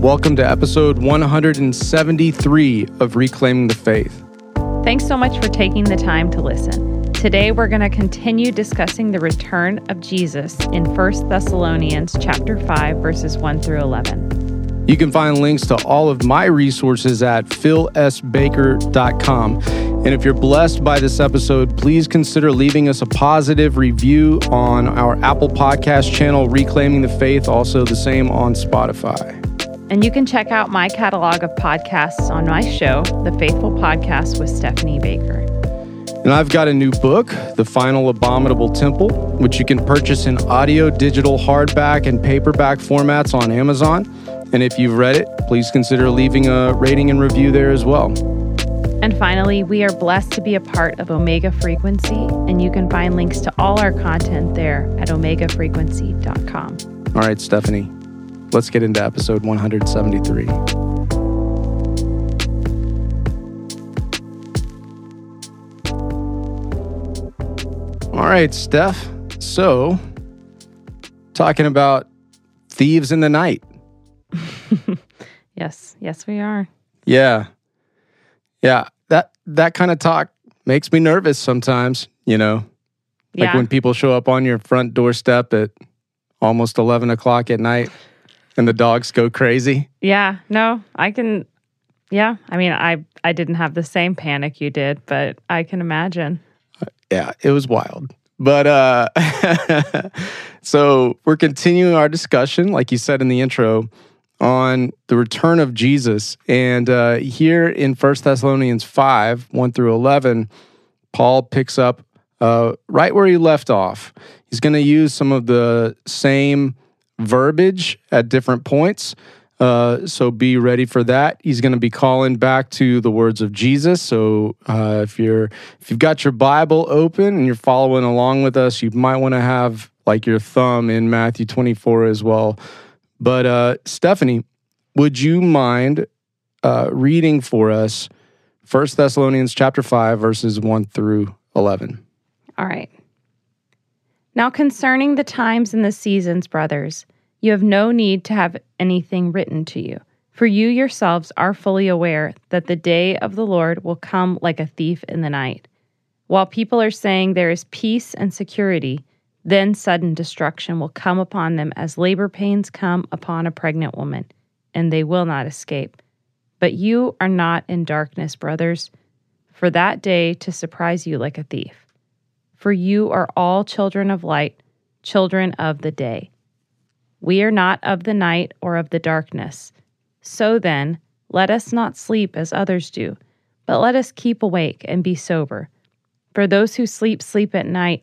Welcome to episode 173 of Reclaiming the Faith. Thanks so much for taking the time to listen. Today we're going to continue discussing the return of Jesus in 1 Thessalonians chapter 5 verses 1 through 11. You can find links to all of my resources at philsbaker.com. And if you're blessed by this episode, please consider leaving us a positive review on our Apple Podcast channel, Reclaiming the Faith, also the same on Spotify. And you can check out my catalog of podcasts on my show, The Faithful Podcast with Stephanie Baker. And I've got a new book, The Final Abominable Temple, which you can purchase in audio, digital, hardback, and paperback formats on Amazon. And if you've read it, please consider leaving a rating and review there as well. And finally, we are blessed to be a part of Omega Frequency, and you can find links to all our content there at omegafrequency.com. All right, Stephanie, let's get into episode 173. All right, Steph. So, talking about thieves in the night. yes, yes, we are. Yeah. Yeah. That that kind of talk makes me nervous sometimes, you know. Like yeah. when people show up on your front doorstep at almost eleven o'clock at night and the dogs go crazy. Yeah, no, I can. Yeah, I mean, I I didn't have the same panic you did, but I can imagine. Yeah, it was wild. But uh so we're continuing our discussion, like you said in the intro, on the return of Jesus. And uh, here in First Thessalonians 5, 1 through 11, Paul picks up uh, right where he left off. He's going to use some of the same verbiage at different points. Uh, so be ready for that. He's going to be calling back to the words of Jesus. So uh, if you're if you've got your Bible open and you're following along with us, you might want to have like your thumb in Matthew 24 as well. But uh, Stephanie, would you mind uh, reading for us First Thessalonians chapter five verses one through eleven? All right. Now concerning the times and the seasons, brothers, you have no need to have anything written to you, for you yourselves are fully aware that the day of the Lord will come like a thief in the night. While people are saying there is peace and security, then sudden destruction will come upon them as labor pains come upon a pregnant woman, and they will not escape. But you are not in darkness, brothers, for that day to surprise you like a thief. For you are all children of light, children of the day. We are not of the night or of the darkness. So then, let us not sleep as others do, but let us keep awake and be sober. For those who sleep, sleep at night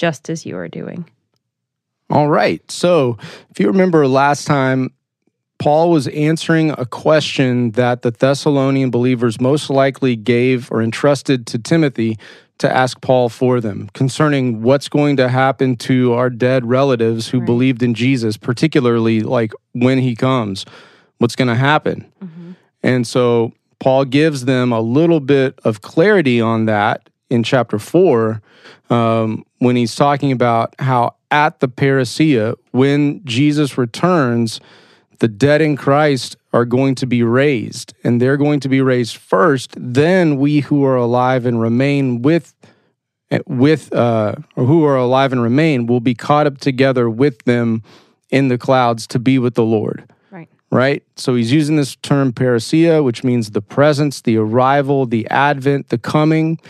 just as you are doing. All right. So, if you remember last time, Paul was answering a question that the Thessalonian believers most likely gave or entrusted to Timothy to ask Paul for them concerning what's going to happen to our dead relatives who Right. believed in Jesus, particularly like when he comes, what's going to happen. Mm-hmm. And so Paul gives them a little bit of clarity on that in chapter four um, when he's talking about how at the parousia, when Jesus returns, the dead in Christ are going to be raised, and they're going to be raised first. Then we who are alive and remain with with uh, or who are alive and remain will be caught up together with them in the clouds to be with the Lord Right. So he's using this term parousia, which means the presence, the arrival, the advent, the coming.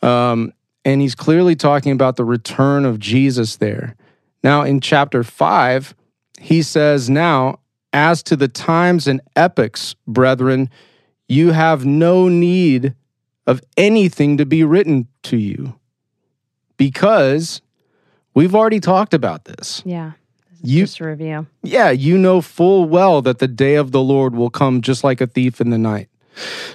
Um, and he's clearly talking about the return of Jesus there. Now, in chapter five, he says, Now, as to the times and epochs, brethren, you have no need of anything to be written to you because we've already talked about this Yeah. You- Just review. Yeah, you know full well that the day of the Lord will come just like a thief in the night.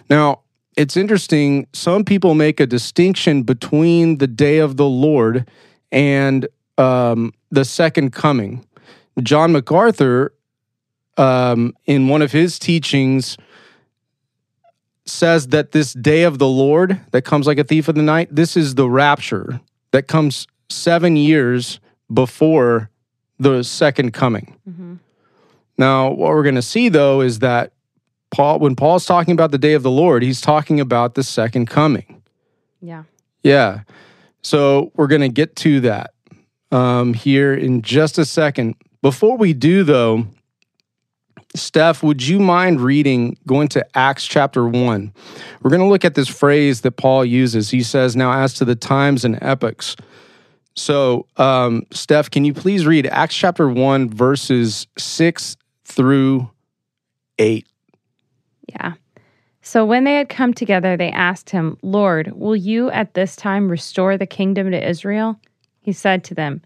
Now, it's interesting. Some people make a distinction between the day of the Lord and um, the second coming. John MacArthur, um, in one of his teachings, says that this day of the Lord that comes like a thief in the night, this is the rapture that comes seven years before the second coming. hmm Now, what we're going to see though is that Paul, when Paul's talking about the day of the Lord, he's talking about the second coming. Yeah. Yeah. So we're going to get to that um, here in just a second. Before we do, though, Steph, would you mind reading, going to Acts chapter 1? We're going to look at this phrase that Paul uses. He says, Now, as to the times and epochs. So, um, Steph, can you please read Acts chapter 1, verses 6 through 8? Yeah. So when they had come together, they asked him, Lord, will you at this time restore the kingdom to Israel? He said to them,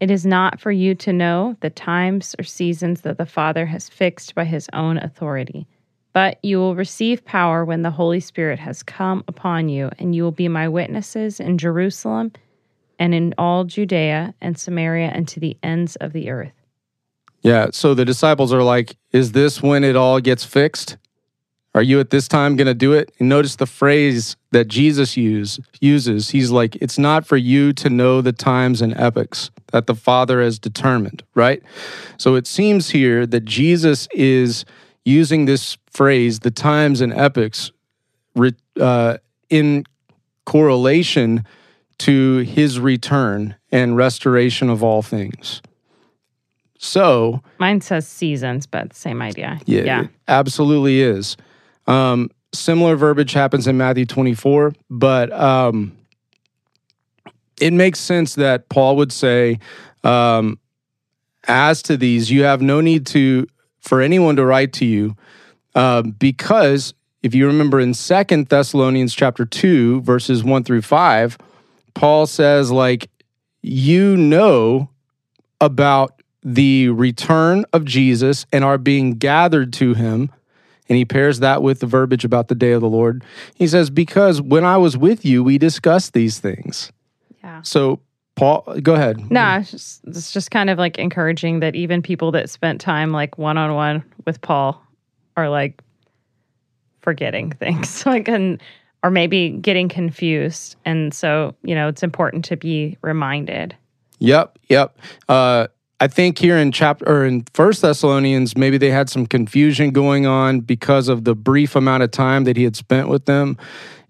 It is not for you to know the times or seasons that the Father has fixed by his own authority. But you will receive power when the Holy Spirit has come upon you, and you will be my witnesses in Jerusalem and in all Judea and Samaria and to the ends of the earth. Yeah. So the disciples are like, Is this when it all gets fixed? Are you at this time going to do it? And notice the phrase that Jesus use, uses. He's like, It's not for you to know the times and epochs that the Father has determined, right? So it seems here that Jesus is using this phrase, the times and epochs, uh, in correlation to his return and restoration of all things. So, Mine says seasons, but same idea. yeah, it absolutely is. Um, similar verbiage happens in Matthew 24, but um, it makes sense that Paul would say, um, as to these, you have no need to for anyone to write to you, uh, because if you remember in Second Thessalonians chapter two, verses one through five, Paul says, like, you know about the return of Jesus and are being gathered to him. And he pairs that with the verbiage about the day of the Lord. He says, Because when I was with you, we discussed these things. Yeah. So, Paul, go ahead. No, it's just, it's just kind of like encouraging that even people that spent time like one on one with Paul are like forgetting things, like and or maybe getting confused, and so you know it's important to be reminded. Yep, yep. Uh, I think here in chapter or in First Thessalonians, maybe they had some confusion going on because of the brief amount of time that he had spent with them.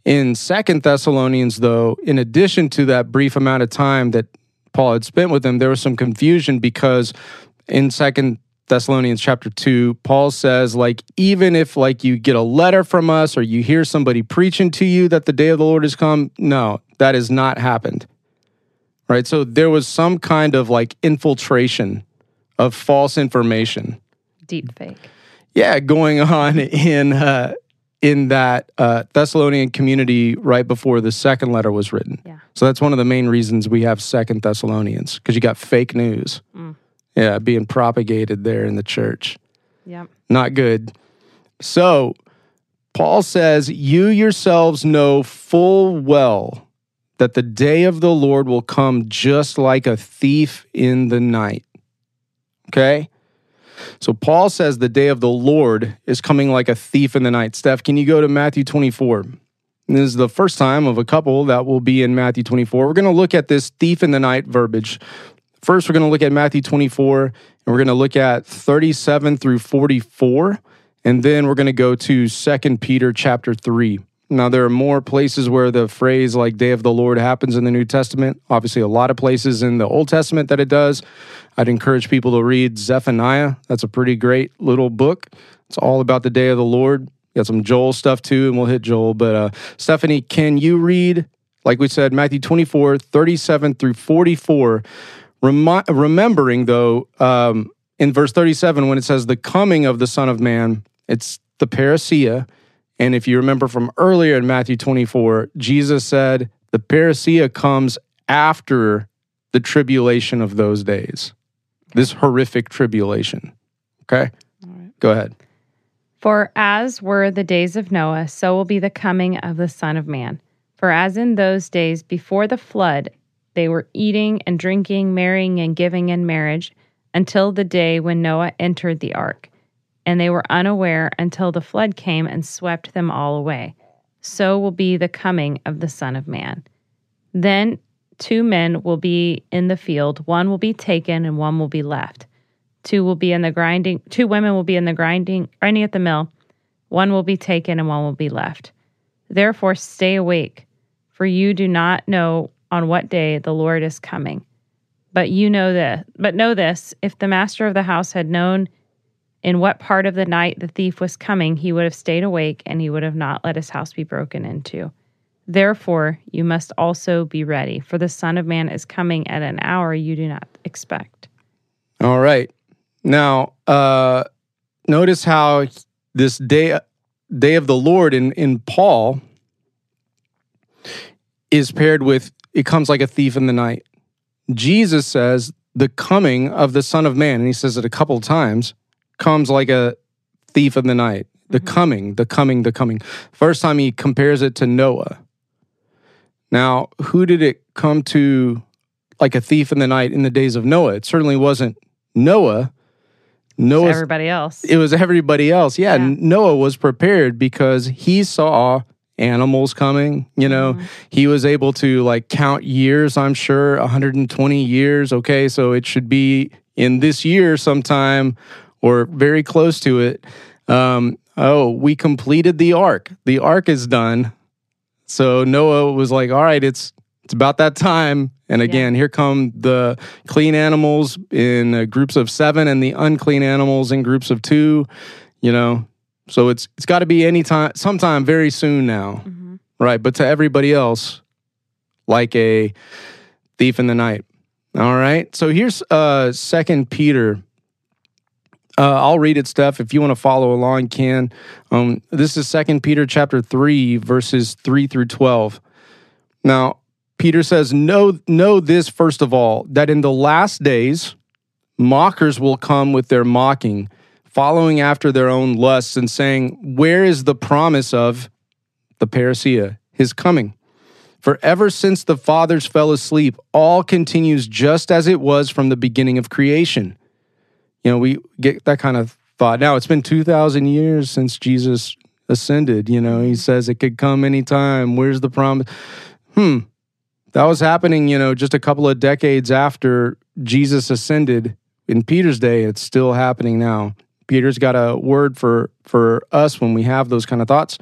In Second Thessalonians, though, in addition to that brief amount of time that Paul had spent with them, there was some confusion because in Second Thessalonians chapter 2, Paul says, like, even if like you get a letter from us or you hear somebody preaching to you that the day of the Lord has come, no, that has not happened. Right. So there was some kind of like infiltration of false information. Deep fake. Yeah, going on in uh in that uh, Thessalonian community right before the second letter was written. Yeah. So that's one of the main reasons we have Second Thessalonians because you got fake news. Mm. Yeah, being propagated there in the church. Yep. Not good. So Paul says, You yourselves know full well that the day of the Lord will come just like a thief in the night. Okay? So Paul says the day of the Lord is coming like a thief in the night. Steph, can you go to Matthew 24? This is the first time of a couple that will be in Matthew 24. We're going to look at this thief in the night verbiage. First, we're going to look at Matthew 24, and we're going to look at 37 through 44, and then we're going to go to 2 Peter chapter 3. Now, there are more places where the phrase like day of the Lord happens in the New Testament. Obviously, a lot of places in the Old Testament that it does. I'd encourage people to read Zephaniah. That's a pretty great little book. It's all about the day of the Lord. Got some Joel stuff too, and we'll hit Joel. But uh, Stephanie, can you read, like we said, Matthew 24, 37 through 44? Remi- remembering, though, um, in verse 37, when it says the coming of the Son of Man, it's the parousia. And if you remember from earlier in Matthew 24, Jesus said the parousia comes after the tribulation of those days. this horrific tribulation. Okay? Go ahead. For as were the days of Noah, so will be the coming of the Son of Man. For as in those days before the flood, they were eating and drinking, marrying and giving in marriage, until the day when Noah entered the ark. And they were unaware until the flood came and swept them all away. So will be the coming of the Son of Man. Then two men will be in the field, one will be taken and one will be left. Two will be in the grinding, two women will be in the grinding, grinding at the mill. One will be taken and one will be left. Therefore, stay awake, for you do not know on what day the Lord is coming. But you know this, but know this, if the master of the house had known in what part of the night the thief was coming, he would have stayed awake and he would have not let his house be broken into. Therefore, you must also be ready, for the Son of Man is coming at an hour you do not expect. All right. Now, uh, notice how this day, day of the Lord in, in Paul is paired with it comes like a thief in the night. Jesus says the coming of the Son of Man, and he says it a couple times, comes like a thief in the night. The mm-hmm. coming, the coming, the coming. First time he compares it to Noah. Now, who did it come to like a thief in the night in the days of Noah? It certainly wasn't Noah. Noah, everybody else. It was everybody else. Yeah, yeah, Noah was prepared because he saw animals coming. You know, mm-hmm. he was able to like count years, I'm sure, 120 years. Okay, so it should be in this year sometime or very close to it. Um, oh, we completed the ark. The ark is done. So Noah was like, all right, it's it's about that time. And again, yeah. here come the clean animals in uh, groups of seven and the unclean animals in groups of two. You know, so it's it's got to be any time, sometime very soon now, mm-hmm. right? But to everybody else, like a thief in the night. All right. So here's uh Second Peter. Uh, I'll read it, Steph. If you want to follow along, can. Um, this is Second Peter chapter three, verses three through twelve. Now, Peter says, "Know know this first of all, that in the last days, mockers will come with their mocking." Following after their own lusts and saying, Where is the promise of the parousia, his coming? For ever since the fathers fell asleep, all continues just as it was from the beginning of creation. You know, we get that kind of thought. Now, it's been 2,000 years since Jesus ascended. You know, he says it could come anytime. Where's the promise? Hmm. That was happening, you know, just a couple of decades after Jesus ascended in Peter's day. It's still happening now. Peter's got a word for for us when we have those kind of thoughts.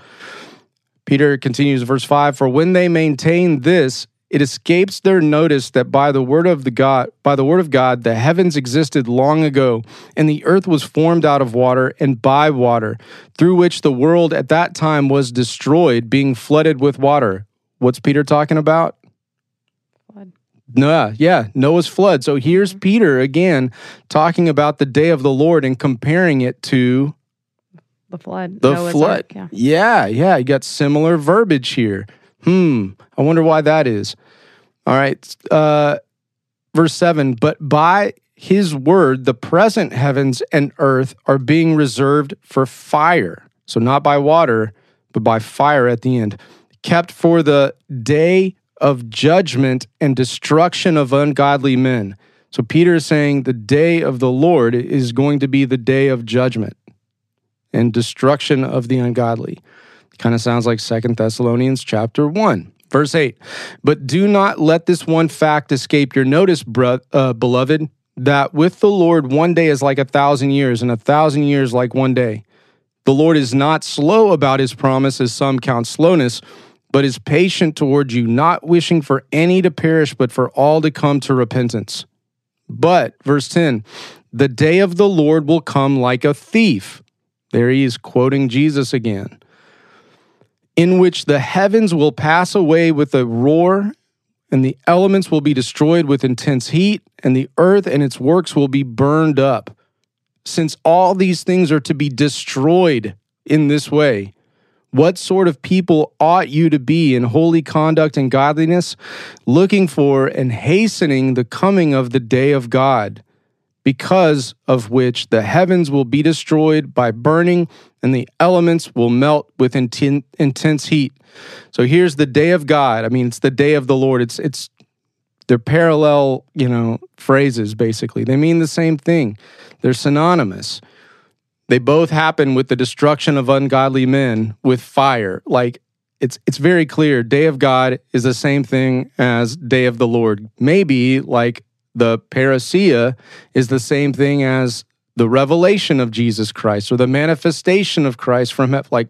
Peter continues verse 5 for when they maintain this it escapes their notice that by the word of the God by the word of God the heavens existed long ago and the earth was formed out of water and by water through which the world at that time was destroyed being flooded with water. What's Peter talking about? No, yeah, Noah's flood. So here's mm-hmm. Peter again talking about the day of the Lord and comparing it to the flood. The Noah's flood. Ark, yeah. yeah, yeah. You got similar verbiage here. Hmm. I wonder why that is. All right. Uh, verse 7 But by his word, the present heavens and earth are being reserved for fire. So not by water, but by fire at the end, kept for the day of judgment and destruction of ungodly men. So Peter is saying the day of the Lord is going to be the day of judgment and destruction of the ungodly. Kind of sounds like Second Thessalonians chapter 1. Verse 8, but do not let this one fact escape your notice, bro- uh, beloved, that with the Lord one day is like a thousand years, and a thousand years like one day. The Lord is not slow about his promise, as some count slowness, but is patient toward you, not wishing for any to perish, but for all to come to repentance. But, verse 10, the day of the Lord will come like a thief. There he is quoting Jesus again. In which the heavens will pass away with a roar, and the elements will be destroyed with intense heat, and the earth and its works will be burned up. Since all these things are to be destroyed in this way, what sort of people ought you to be in holy conduct and godliness, looking for and hastening the coming of the day of God, because of which the heavens will be destroyed by burning and the elements will melt with inten- intense heat. So here's the day of God. I mean, it's the day of the Lord. It's it's they're parallel, you know, phrases basically. They mean the same thing. They're synonymous. They both happen with the destruction of ungodly men with fire. Like it's it's very clear day of God is the same thing as day of the Lord. Maybe like the parousia is the same thing as the revelation of Jesus Christ or the manifestation of Christ from heaven. Like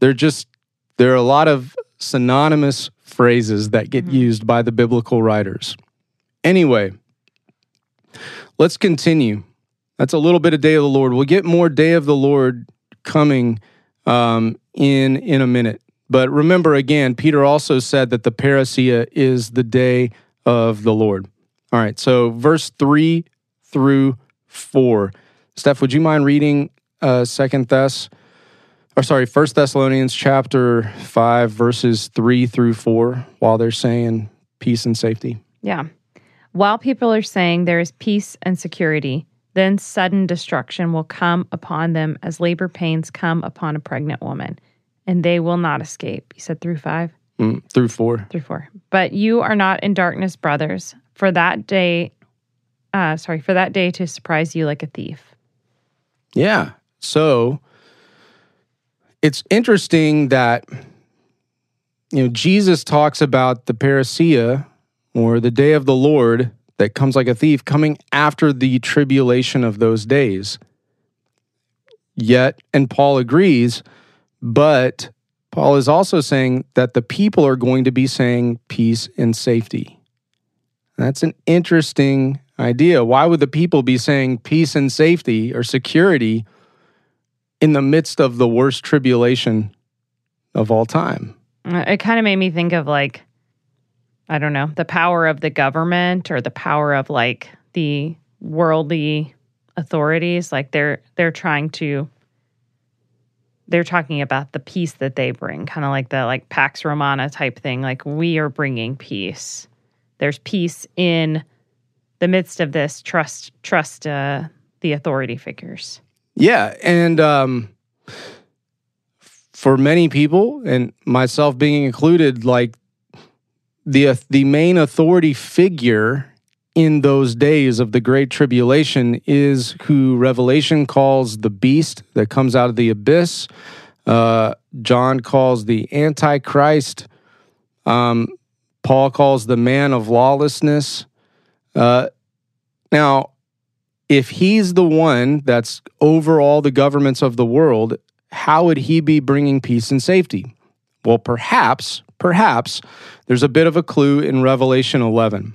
they're just there are a lot of synonymous phrases that get mm-hmm. used by the biblical writers. Anyway, let's continue. That's a little bit of Day of the Lord. We'll get more Day of the Lord coming um, in in a minute. But remember again, Peter also said that the parousia is the day of the Lord. All right, so verse three through four. Steph, would you mind reading uh, Second Thess? or sorry, First Thessalonians chapter five, verses three through four, while they're saying peace and safety. Yeah. While people are saying there is peace and security, then sudden destruction will come upon them as labor pains come upon a pregnant woman, and they will not escape. You said through five? Mm, through four. Through four. But you are not in darkness, brothers, for that day, uh, sorry, for that day to surprise you like a thief. Yeah. So it's interesting that you know Jesus talks about the parousia or the day of the Lord that comes like a thief coming after the tribulation of those days. Yet, and Paul agrees, but Paul is also saying that the people are going to be saying peace and safety. That's an interesting idea. Why would the people be saying peace and safety or security in the midst of the worst tribulation of all time. It kind of made me think of like, I don't know, the power of the government or the power of like the worldly authorities. Like they're they're trying to they're talking about the peace that they bring, kind of like the like Pax Romana type thing. Like we are bringing peace. There's peace in the midst of this. Trust trust uh, the authority figures. Yeah, and um, for many people, and myself being included, like the the main authority figure in those days of the great tribulation is who Revelation calls the beast that comes out of the abyss. Uh, John calls the Antichrist. Um, Paul calls the man of lawlessness. Uh, now, if he's the one that's over all the governments of the world, how would he be bringing peace and safety? Well, perhaps, perhaps there's a bit of a clue in Revelation 11.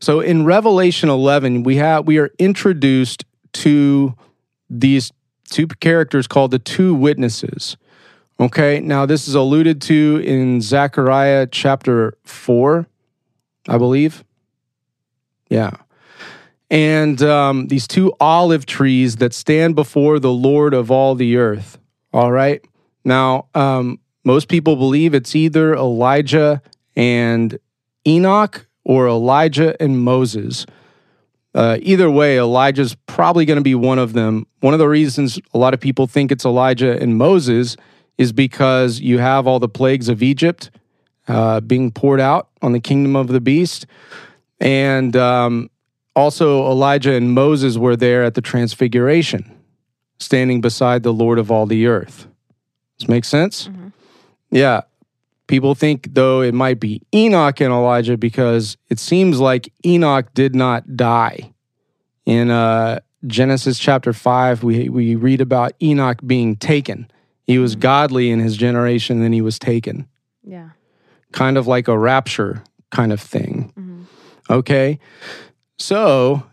So in Revelation 11, we have we are introduced to these two characters called the two witnesses. Okay, now this is alluded to in Zechariah chapter 4, I believe. Yeah and um, these two olive trees that stand before the Lord of all the earth. All right. Now, um, most people believe it's either Elijah and Enoch or Elijah and Moses. Uh, either way, Elijah's probably going to be one of them. One of the reasons a lot of people think it's Elijah and Moses is because you have all the plagues of Egypt uh, being poured out on the kingdom of the beast. And um, also, Elijah and Moses were there at the transfiguration, standing beside the Lord of all the earth. Does This makes sense? Mm-hmm. Yeah. People think, though, it might be Enoch and Elijah because it seems like Enoch did not die. In uh, Genesis chapter 5, we, we read about Enoch being taken. He was mm-hmm. godly in his generation, then he was taken. Yeah. Kind of like a rapture kind of thing. Mm-hmm. Okay. So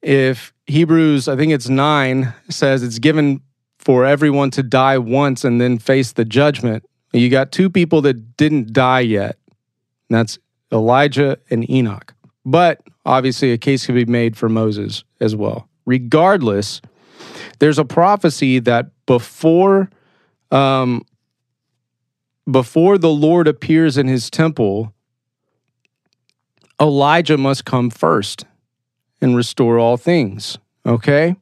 if Hebrews, I think it's nine, says it's given for everyone to die once and then face the judgment, you got two people that didn't die yet. That's Elijah and Enoch. But obviously, a case could be made for Moses as well. Regardless, there's a prophecy that before um, before the Lord appears in his temple, Elijah must come first and restore all things. Okay?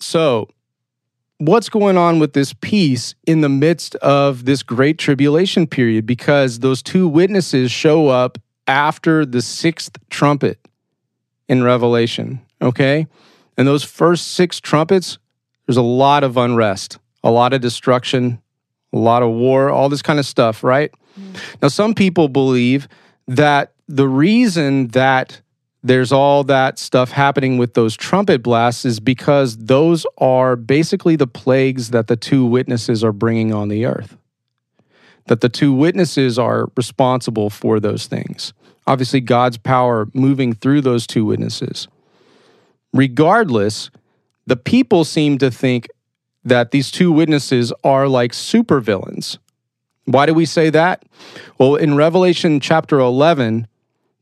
So, what's going on with this peace in the midst of this great tribulation period? Because those two witnesses show up after the sixth trumpet in Revelation. Okay? And those first six trumpets, there's a lot of unrest, a lot of destruction, a lot of war, all this kind of stuff, right? Mm. Now, some people believe that the reason that there's all that stuff happening with those trumpet blasts is because those are basically the plagues that the two witnesses are bringing on the earth. That the two witnesses are responsible for those things. Obviously, God's power moving through those two witnesses. Regardless, the people seem to think that these two witnesses are like supervillains. Why do we say that? Well, in Revelation chapter 11,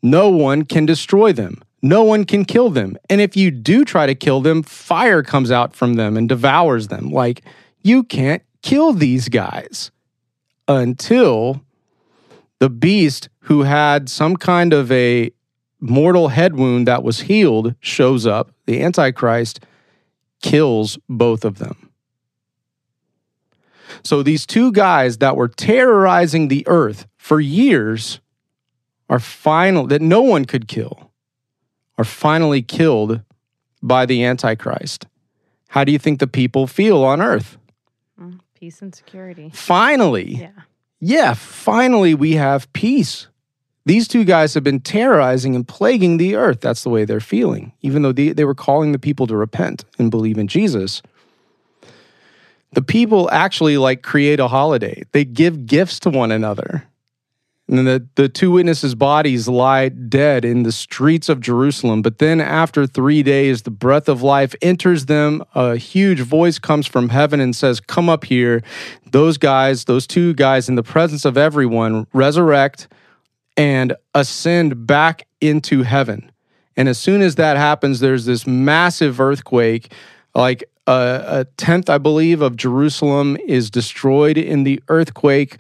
no one can destroy them. No one can kill them. And if you do try to kill them, fire comes out from them and devours them. Like, you can't kill these guys until the beast who had some kind of a mortal head wound that was healed shows up. The Antichrist kills both of them. So these two guys that were terrorizing the earth for years are final that no one could kill are finally killed by the antichrist. How do you think the people feel on earth? Mm, peace and security. Finally. Yeah. Yeah finally we have peace. These two guys have been terrorizing and plaguing the earth. That's the way they're feeling. Even though they, they were calling the people to repent and believe in jesus the people actually like create a holiday. They give gifts to one another and the, the two witnesses' bodies lie dead in the streets of Jerusalem. But then, after three days, the breath of life enters them. A huge voice comes from heaven and says, Come up here. Those guys, those two guys, in the presence of everyone, resurrect and ascend back into heaven. And as soon as that happens, there's this massive earthquake. Like a, a tenth, I believe, of Jerusalem is destroyed in the earthquake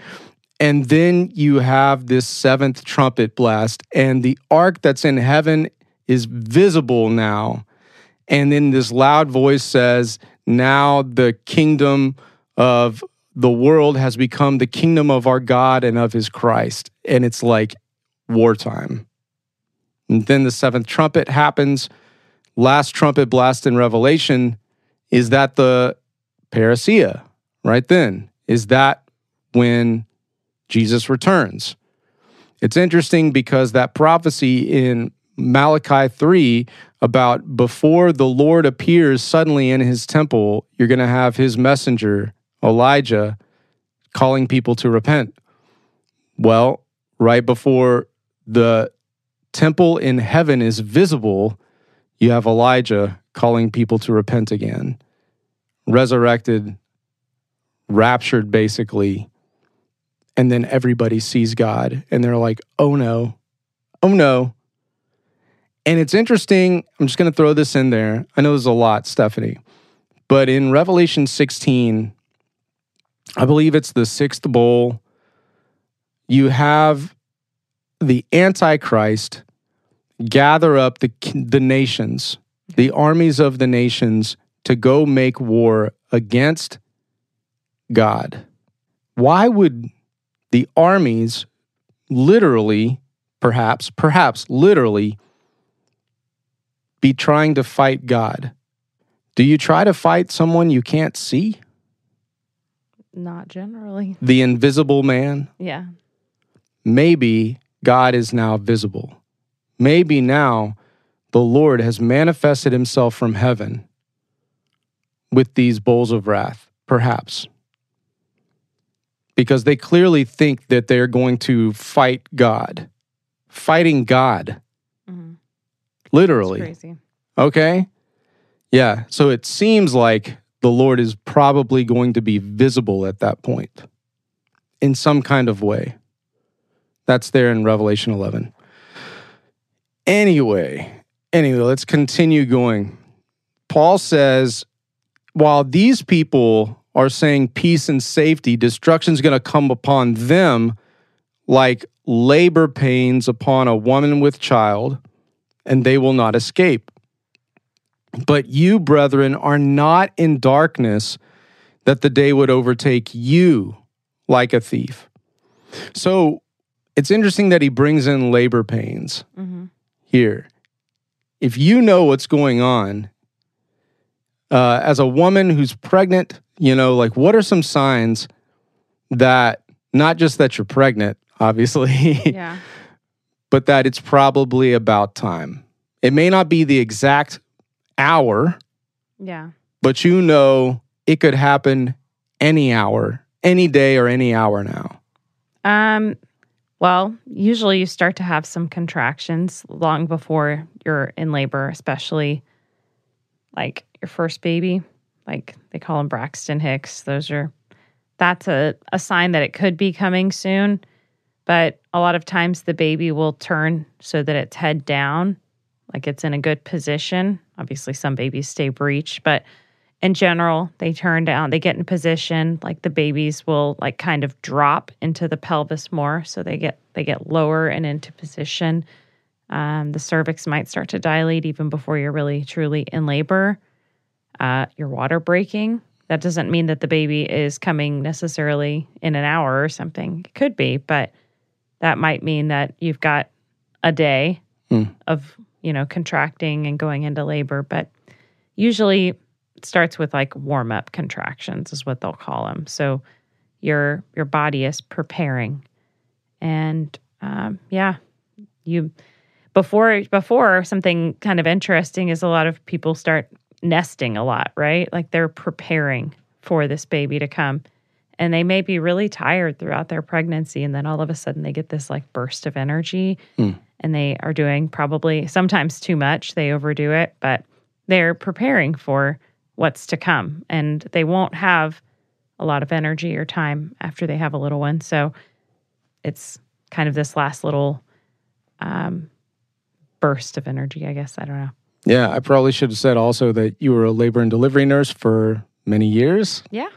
and then you have this seventh trumpet blast, and the ark that's in heaven is visible now. And then this loud voice says, Now the kingdom of the world has become the kingdom of our God and of his Christ. And it's like wartime. And then the seventh trumpet happens. Last trumpet blast in Revelation is that the parousia, right then? Is that when Jesus returns. It's interesting because that prophecy in Malachi 3 about before the Lord appears suddenly in his temple, you're going to have his messenger, Elijah, calling people to repent. Well, right before the temple in heaven is visible, you have Elijah calling people to repent again. Resurrected, raptured basically and then everybody sees God and they're like, oh no, oh no. And it's interesting. I'm just going to throw this in there. I know there's a lot, Stephanie, but in Revelation 16, I believe it's the sixth bowl, you have the Antichrist gather up the, the nations, the armies of the nations, to go make war against God. Why would the armies literally, perhaps, perhaps literally, be trying to fight God. Do you try to fight someone you can't see? Not generally. The invisible man? Yeah. Maybe God is now visible. Maybe now the Lord has manifested himself from heaven with these bowls of wrath, perhaps because they clearly think that they're going to fight God, fighting God. Mm-hmm. Literally. Okay. Yeah. So it seems like the Lord is probably going to be visible at that point in some kind of way. That's there in Revelation 11. Anyway, anyway, let's continue going. Paul says, while these people are saying peace and safety, destruction is going to come upon them like labor pains upon a woman with child. and they will not escape. But you, brethren, are not in darkness that the day would overtake you like a thief. So it's interesting that he brings in labor pains Mm-hmm. here. If you know what's going on, uh, as a woman who's pregnant, you know, like what are some signs that not just that you're pregnant, obviously, Yeah. but that it's probably about time. It may not be the exact hour, Yeah. but you know it could happen any hour, any day, or any hour now. Um, well, usually you start to have some contractions long before you're in labor, especially like your first baby. Like they call them Braxton Hicks. Those are that's a, a sign that it could be coming soon. But a lot of times the baby will turn so that it's head down, like it's in a good position. Obviously, some babies stay breech, but in general, they turn down, they get in position, like the babies will like kind of drop into the pelvis more. So they get they get lower and into position. Um, the cervix might start to dilate even before you're really truly in labor. Uh, your water breaking. That doesn't mean that the baby is coming necessarily in an hour or something. It could be, but that might mean that you've got a day Hmm. of you know contracting and going into labor. But usually it starts with like warm up contractions is what they'll call them. So your your body is preparing, and um, yeah, you before before something kind of interesting is a lot of people start nesting a lot, right? Like they're preparing for this baby to come. And they may be really tired throughout their pregnancy. And then all of a sudden they get this like burst of energy Hmm. and they are doing probably sometimes too much. They overdo it, but they're preparing for what's to come. And they won't have a lot of energy or time after they have a little one. So it's kind of this last little um, burst of energy, I guess. I don't know. Yeah, I probably should have said also that you were a labor and delivery nurse for many years, Yeah.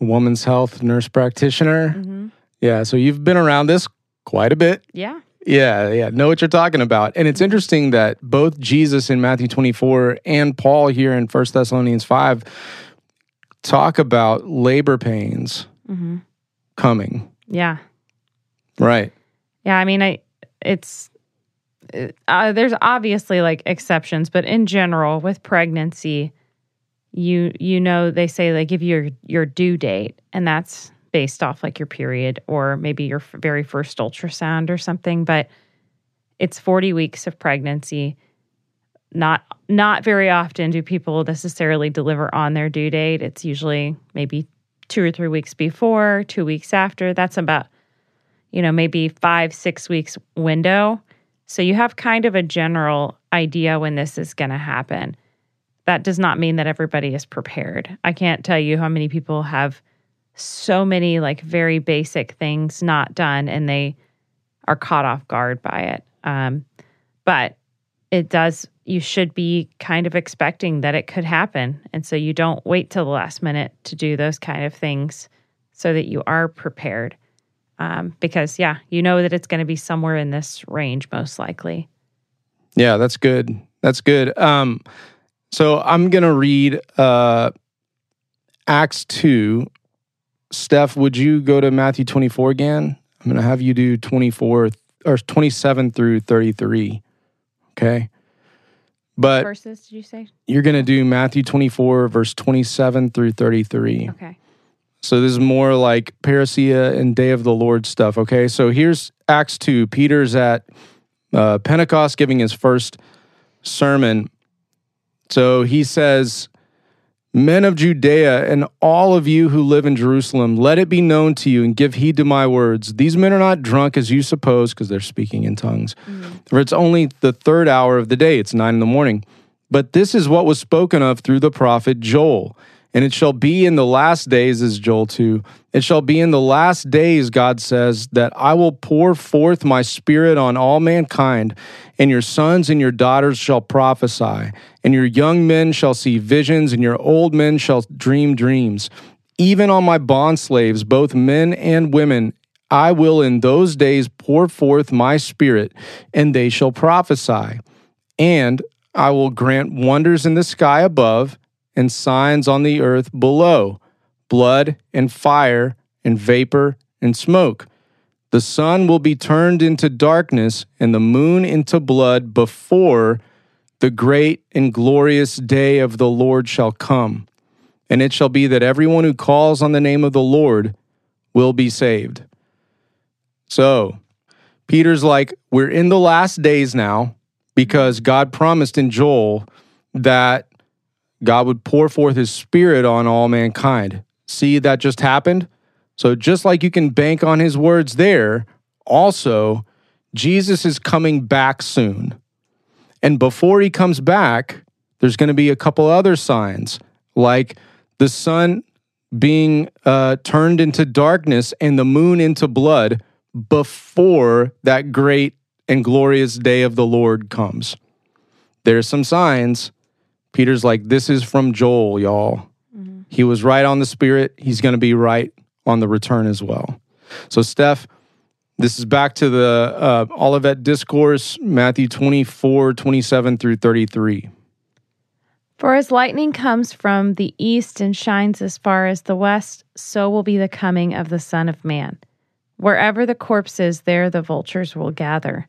woman's health nurse practitioner. hmm Yeah, so you've been around this quite a bit. Yeah. Yeah, yeah, know what you're talking about. And it's interesting that both Jesus in Matthew 24 and Paul here in 1 Thessalonians 5 talk about labor pains hmm coming. Yeah. Right. Yeah, I mean, I it's it- uh, there's obviously like exceptions, but in general, with pregnancy, you you know they say they give you your your due date, and that's based off like your period or maybe your very first ultrasound or something. But it's 40 weeks of pregnancy. Not not very often do people necessarily deliver on their due date. It's usually maybe two or three weeks before, two weeks after. That's about you know, maybe five, six weeks window. So you have kind of a general idea when this is going to happen. That does not mean that everybody is prepared. I can't tell you how many people have so many like very basic things not done and they are caught off guard by it. Um, but it does, you should be kind of expecting that it could happen. And so you don't wait till the last minute to do those kind of things so that you are prepared um, because yeah, you know that it's going to be somewhere in this range most likely. Yeah, that's good. That's good. Um, so I'm gonna read uh, Acts two. Steph, would you go to Matthew 24 again? I'm gonna have you do 24 or 27 through 33. Okay. But Verses, did you say? you're gonna do Matthew 24, verse 27 through 33. Okay. So this is more like parousia and Day of the Lord stuff. Okay, so here's Acts two. Peter's at uh, Pentecost giving his first sermon. So he says, "Men of Judea and all of you who live in Jerusalem, let it be known to you and give heed to my words. These men are not drunk as you suppose, because they're speaking in tongues. For it's only the third hour of the day; it's nine in the morning. But this is what was spoken of through the prophet Joel." And it shall be in the last days, as Joel 2. It shall be in the last days, God says, that I will pour forth my spirit on all mankind, and your sons and your daughters shall prophesy, and your young men shall see visions, and your old men shall dream dreams. Even on my bondslaves, both men and women, I will in those days pour forth my spirit, and they shall prophesy. And I will grant wonders in the sky above and signs on the earth below blood and fire and vapor and smoke. The sun will be turned into darkness and the moon into blood before the great and glorious day of the Lord shall come. And it shall be that everyone who calls on the name of the Lord will be saved. So, Peter's like, we're in the last days now because God promised in Joel that God would pour forth his spirit on all mankind. See, that just happened. So, just like you can bank on his words there, also, Jesus is coming back soon. And before he comes back, there's going to be a couple other signs, like the sun being uh, turned into darkness and the moon into blood before that great and glorious day of the Lord comes. There's some signs. Peter's like, this is from Joel, y'all. Mm-hmm. He was right on the Spirit. He's going to be right on the return as well. So, Steph, this is back to the uh, Olivet Discourse, Matthew 24, 27 through 33. For as lightning comes from the east and shines as far as the west, so will be the coming of the Son of Man. Wherever the corpse is, there the vultures will gather.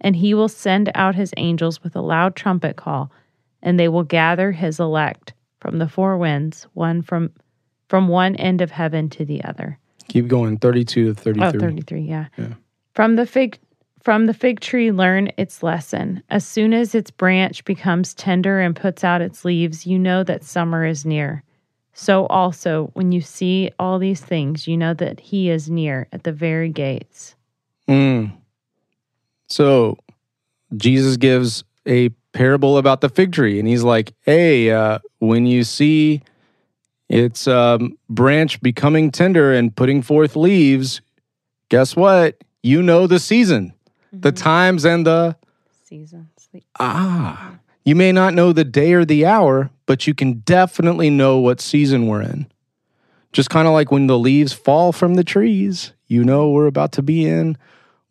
and he will send out his angels with a loud trumpet call, and they will gather his elect from the four winds, one from from one end of heaven to the other. Keep going, 32 to 33. Oh, 33, yeah. yeah. From the fig from the fig tree learn its lesson. As soon as its branch becomes tender and puts out its leaves, you know that summer is near. So also, when you see all these things, you know that he is near at the very gates. Mm. So Jesus gives a parable about the fig tree, and he's like, "Hey, uh, when you see its um, branch becoming tender and putting forth leaves, guess what? You know the season, mm-hmm. the times, and the seasons. Ah, you may not know the day or the hour, but you can definitely know what season we're in. Just kind of like when the leaves fall from the trees, you know we're about to be in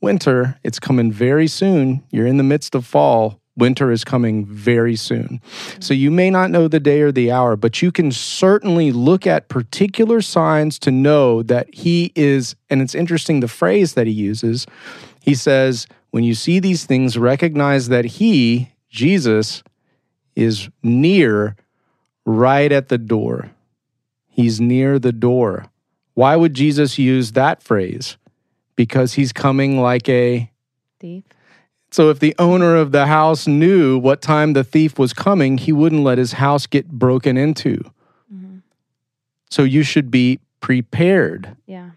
winter, it's coming very soon. You're in the midst of fall. Winter is coming very soon. So you may not know the day or the hour, but you can certainly look at particular signs to know that he is, and it's interesting the phrase that he uses. He says, when you see these things, recognize that he, Jesus, is near right at the door. He's near the door. Why would Jesus use that phrase? Because he's coming like a thief. So if the owner of the house knew what time the thief was coming, he wouldn't let his house get broken into. Mm-hmm. So you should be prepared. Yeah.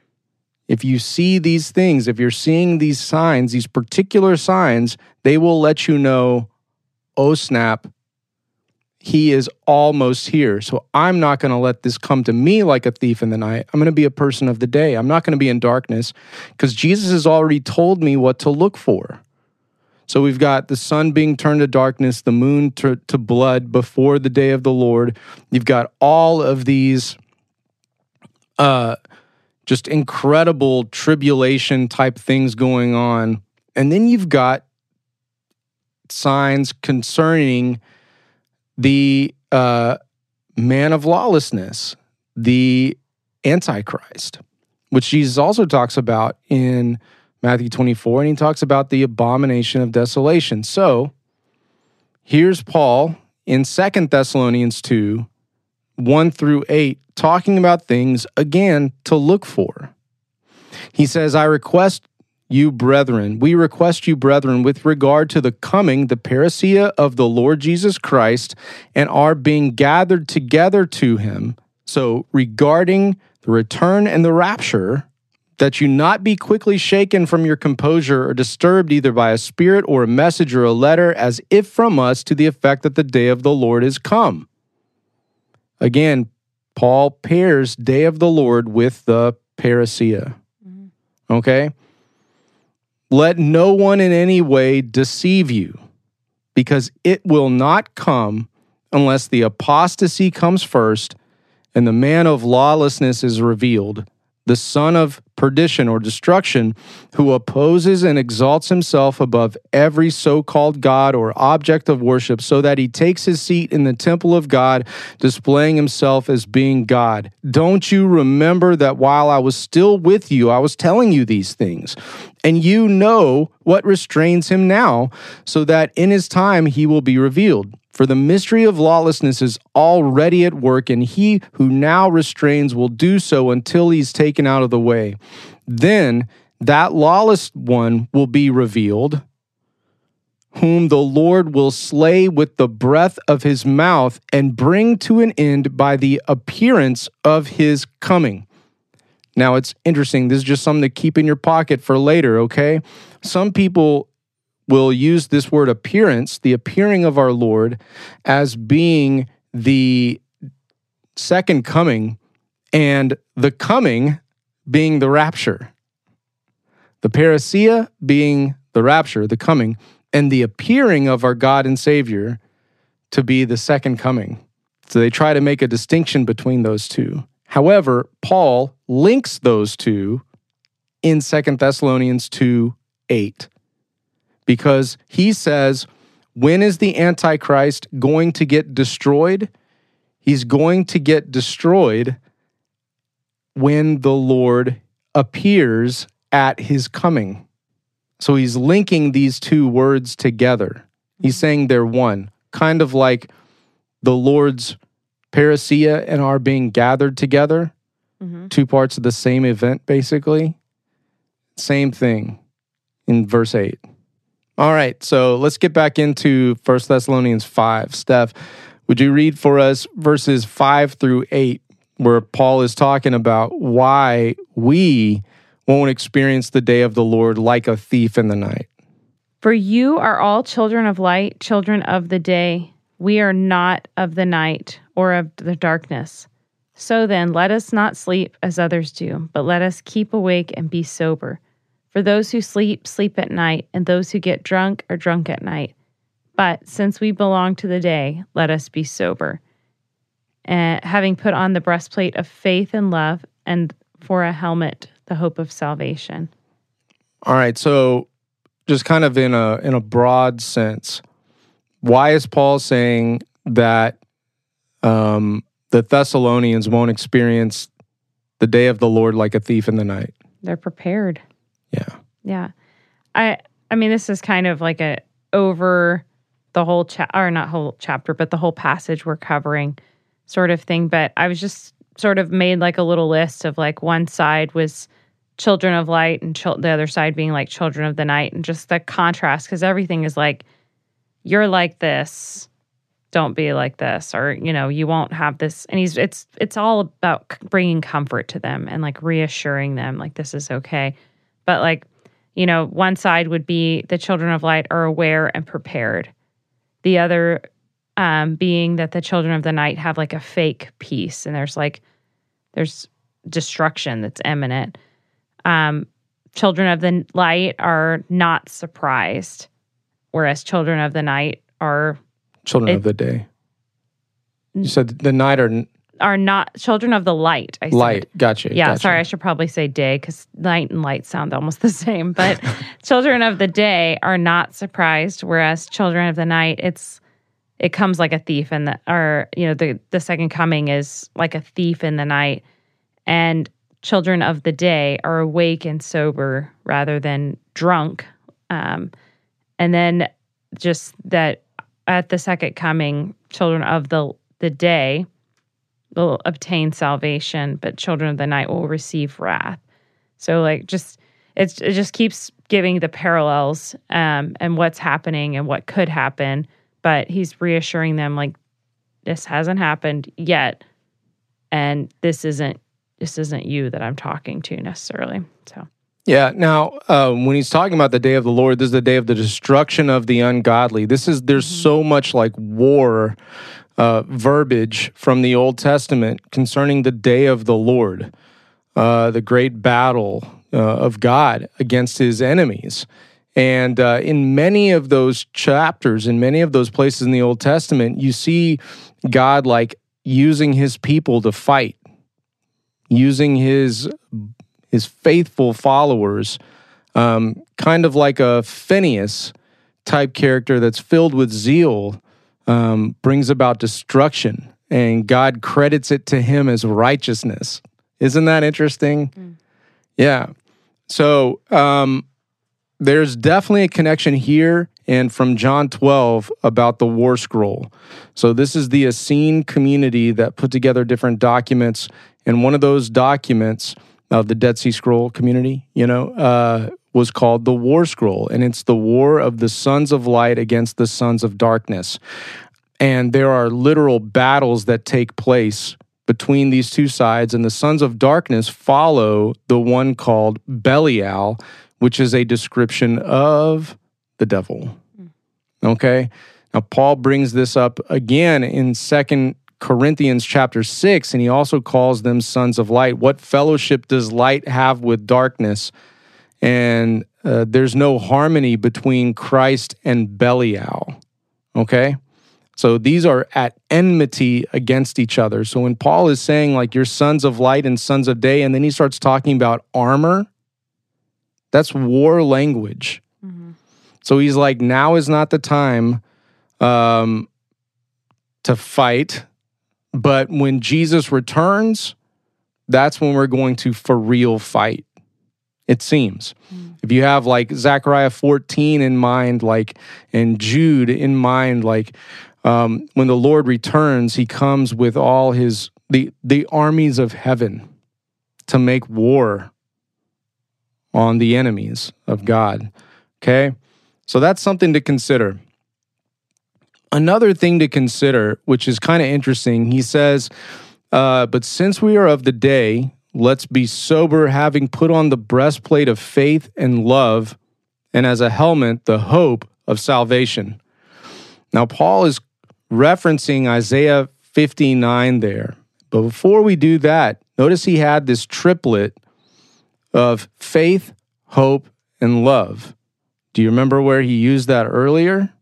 If you see these things, if you're seeing these signs, these particular signs, they will let you know, oh snap, he is almost here. So I'm not going to let this come to me like a thief in the night. I'm going to be a person of the day. I'm not going to be in darkness because Jesus has already told me what to look for. So we've got the sun being turned to darkness, the moon to, to blood before the day of the Lord. You've got all of these uh, just incredible tribulation type things going on. And then you've got signs concerning the uh, man of lawlessness, the Antichrist, which Jesus also talks about in Matthew 24, and he talks about the abomination of desolation. So here's Paul in Second Thessalonians 2 1 through 8, talking about things again to look for. He says, I request you, brethren, we request you, brethren, with regard to the coming, the parousia of the Lord Jesus Christ, and are being gathered together to him. So, regarding the return and the rapture, that you not be quickly shaken from your composure or disturbed either by a spirit or a message or a letter, as if from us to the effect that the day of the Lord is come. Again, Paul pairs day of the Lord with the parousia. Mm-hmm. Okay? Let no one in any way deceive you, because it will not come unless the apostasy comes first and the man of lawlessness is revealed the son of perdition or destruction, who opposes and exalts himself above every so called God or object of worship, so that he takes his seat in the temple of God, displaying himself as being God. Don't you remember that while I was still with you, I was telling you these things? And you know what restrains him now, so that in his time he will be revealed. For the mystery of lawlessness is already at work, and he who now restrains will do so until he's taken out of the way. Then that lawless one will be revealed, whom the Lord will slay with the breath of his mouth and bring to an end by the appearance of his coming. Now, it's interesting. This is just something to keep in your pocket for later, okay? Some people will use this word appearance, the appearing of our Lord, as being the second coming and the coming being the rapture. The parousia being the rapture, the coming, and the appearing of our God and Savior to be the second coming. So they try to make a distinction between those two. However, Paul links those two in Second Thessalonians 2 8 because he says, when is the Antichrist going to get destroyed? He's going to get destroyed when the Lord appears at his coming. So he's linking these two words together. He's saying they're one, kind of like the Lord's parousia and our being gathered together, mm-hmm. two parts of the same event, basically. Same thing in verse 8. All right, so let's get back into First Thessalonians 5. Steph, would you read for us verses 5 through 8, where Paul is talking about why we won't experience the day of the Lord like a thief in the night? For you are all children of light, children of the day. We are not of the night or of the darkness. So then, let us not sleep as others do, but let us keep awake and be sober. For those who sleep, sleep at night, and those who get drunk are drunk at night. But since we belong to the day, let us be sober. And having put on the breastplate of faith and love, and for a helmet, the hope of salvation. All right, so just kind of in a in a broad sense, why is Paul saying that um, the Thessalonians won't experience the day of the Lord like a thief in the night? They're prepared. Yeah. Yeah. I I mean this is kind of like a over the whole chap or not whole chapter, but the whole passage we're covering sort of thing. But I was just sort of made like a little list of like one side was children of light and the other side being like children of the night and just the contrast because everything is like you're like this don't be like this or you know you won't have this and he's it's it's all about bringing comfort to them and like reassuring them like this is okay but like, you know, one side would be the children of light are aware and prepared. The other um, being that the children of the night have like a fake peace and there's like, there's destruction that's imminent. Um, children of the light are not surprised, whereas children of the night are children it, of the day. You said the night are are not children of the light. I light, said. gotcha. Yeah, gotcha. sorry, I should probably say day because night and light sound almost the same. But children of the day are not surprised, whereas children of the night, it's it comes like a thief and the or you know the the second coming is like a thief in the night, and children of the day are awake and sober rather than drunk. Um, and then just that at the second coming, children of the the day will obtain salvation, but children of the night will receive wrath. So like just it's it just keeps giving the parallels um, and what's happening and what could happen, but he's reassuring them like this hasn't happened yet, and this isn't this isn't you that I'm talking to necessarily. So, Yeah. Now, uh, when he's talking about the day of the Lord, this is the day of the destruction of the ungodly. This is there's so much like war uh, verbiage from the Old Testament concerning the day of the Lord, uh, the great battle uh, of God against His enemies. And uh, in many of those chapters, in many of those places in the Old Testament, you see God like using His people to fight, using His his faithful followers, um, kind of like a Phineas type character that's filled with zeal, um, brings about destruction, and God credits it to him as righteousness. Isn't that interesting? Yeah. So um, there's definitely a connection here and from John 12 about the war scroll. So this is the Essene community that put together different documents, and one of those documents of the Dead Sea Scroll community, you know, uh, was called the War Scroll, and it's the war of the sons of light against the sons of darkness. And there are literal battles that take place between these two sides, and the sons of darkness follow the one called Belial, which is a description of the devil. Hmm. Okay. Now, Paul brings this up again in Second Corinthians chapter 6, and he also calls them sons of light. What fellowship does light have with darkness? And uh, there's no harmony between Christ and Belial. Okay? So these are at enmity against each other. So when Paul is saying, like, you're sons of light and sons of day, and then he starts talking about armor, that's war language. So he's like, now is not the time um, to fight. But when Jesus returns, that's when we're going to for real fight. It seems. If you have like Zechariah 14 in mind, like, and Jude in mind, like, um, when the Lord returns, he comes with all his, the, the armies of heaven to make war on the enemies of God. Okay? So that's something to consider. Another thing to consider, which is kind of interesting, he says, uh, But since we are of the day, let's be sober, having put on the breastplate of faith and love, and as a helmet, the hope of salvation. Now, Paul is referencing Isaiah 59 there. But before we do that, notice he had this triplet of faith, hope, and love. Do you remember where he used that earlier?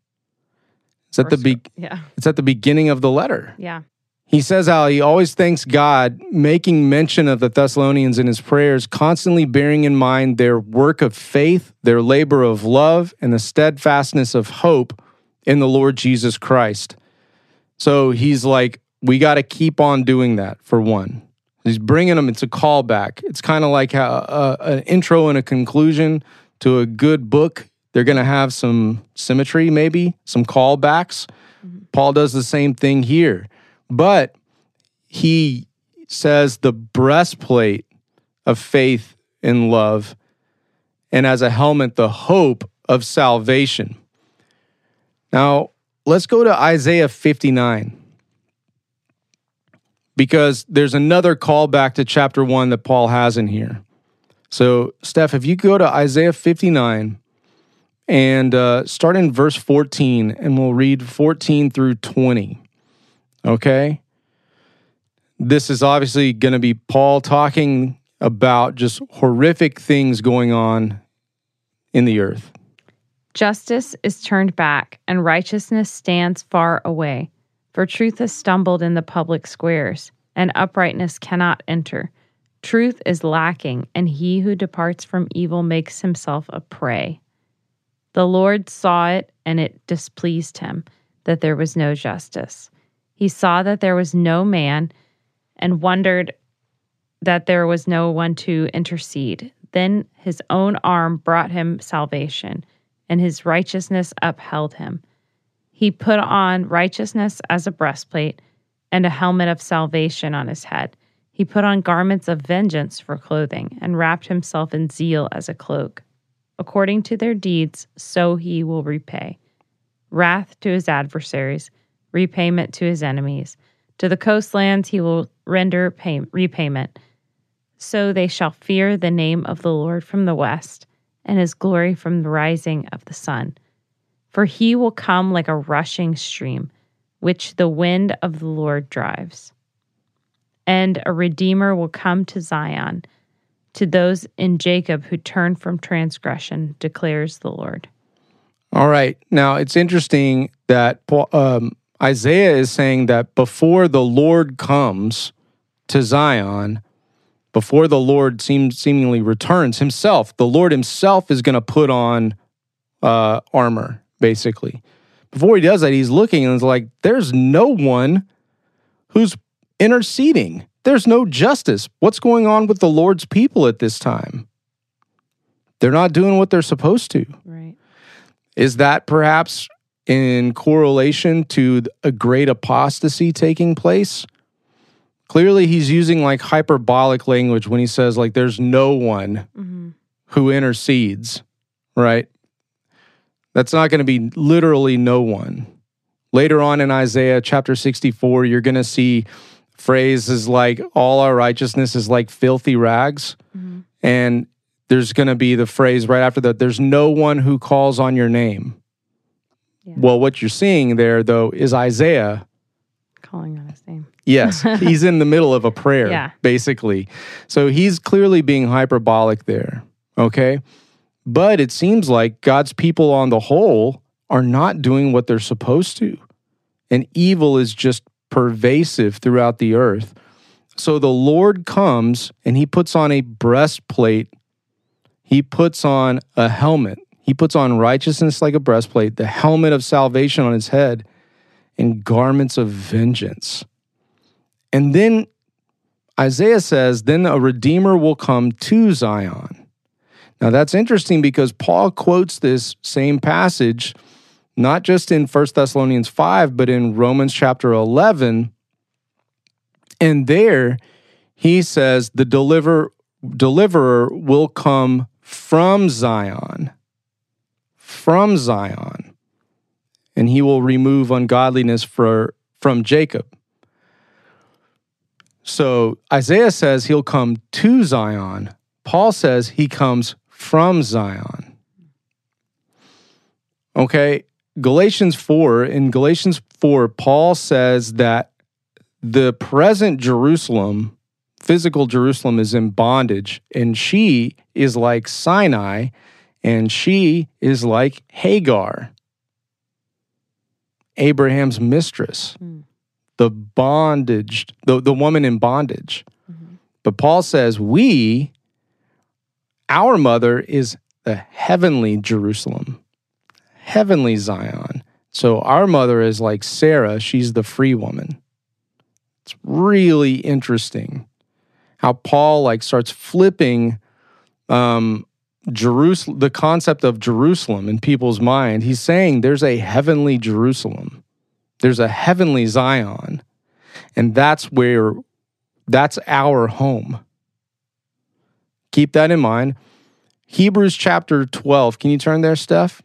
It's at the be- yeah, it's at the beginning of the letter. yeah, He says how he always thanks God, making mention of the Thessalonians in his prayers, constantly bearing in mind their work of faith, their labor of love, and the steadfastness of hope in the Lord Jesus Christ. So he's like, we got to keep on doing that for one. He's bringing them, it's a callback. It's kind of like how, uh, an intro and a conclusion to a good book. They're going to have some symmetry, maybe, some callbacks. Paul does the same thing here. But he says the breastplate of faith and love, and as a helmet, the hope of salvation. Now, let's go to Isaiah 59 because there's another callback to chapter 1 that Paul has in here. So, Steph, if you go to Isaiah 59 and uh, start in verse 14, and we'll read 14 through 20. Okay? This is obviously going to be Paul talking about just horrific things going on in the earth. Justice is turned back, and righteousness stands far away. For truth has stumbled in the public squares, and uprightness cannot enter. Truth is lacking, and he who departs from evil makes himself a prey. The Lord saw it, and it displeased him that there was no justice. He saw that there was no man, and wondered that there was no one to intercede. Then his own arm brought him salvation, and his righteousness upheld him. He put on righteousness as a breastplate and a helmet of salvation on his head. He put on garments of vengeance for clothing and wrapped himself in zeal as a cloak. According to their deeds, so he will repay wrath to his adversaries, repayment to his enemies. To the coastlands he will render pay- repayment, So they shall fear the name of the Lord from the west, and his glory from the rising of the sun. For he will come like a rushing stream, which the wind of the Lord drives. And a Redeemer will come to Zion, to those in Jacob who turn from transgression, declares the Lord. All right. Now it's interesting that um, Isaiah is saying that before the Lord comes to Zion, before the Lord seems seemingly returns himself, the Lord himself is going to put on uh, armor, basically. Before he does that, he's looking and is like, there's no one who's interceding. There's no justice. What's going on with the Lord's people at this time? They're not doing what they're supposed to. Right. Is that perhaps in correlation to a great apostasy taking place? Clearly, he's using like hyperbolic language when he says, like, there's no one mm-hmm. who intercedes, right? That's not going to be literally no one. Later on in Isaiah chapter 64, you're going to see phrases like, all our righteousness is like filthy rags. Mm-hmm. And there's going to be the phrase right after that, there's no one who calls on your name. Yeah. Well, what you're seeing there, though, is Isaiah calling on his name. Yes, he's in the middle of a prayer, yeah. basically. So he's clearly being hyperbolic there. Okay. But it seems like God's people on the whole are not doing what they're supposed to. And evil is just pervasive throughout the earth. So the Lord comes and he puts on a breastplate, he puts on a helmet, he puts on righteousness like a breastplate, the helmet of salvation on his head, and garments of vengeance. And then Isaiah says, Then a redeemer will come to Zion. Now that's interesting because Paul quotes this same passage not just in 1 Thessalonians 5, but in Romans chapter 11. And there he says, The deliver, deliverer will come from Zion, from Zion, and he will remove ungodliness for, from Jacob. So Isaiah says he'll come to Zion. Paul says he comes from Zion. Okay, Galatians 4, in Galatians 4, Paul says that the present Jerusalem, physical Jerusalem, is in bondage, and she is like Sinai, and she is like Hagar, Abraham's mistress. Mm the bondage, the, the woman in bondage. Mm-hmm. But Paul says, we, our mother is the heavenly Jerusalem, heavenly Zion. So our mother is like Sarah, she's the free woman. It's really interesting how Paul like starts flipping um, Jerusalem, the concept of Jerusalem in people's mind. He's saying there's a heavenly Jerusalem. There's a heavenly Zion, and that's where that's our home. Keep that in mind. Hebrews chapter 12. Can you turn there, Steph?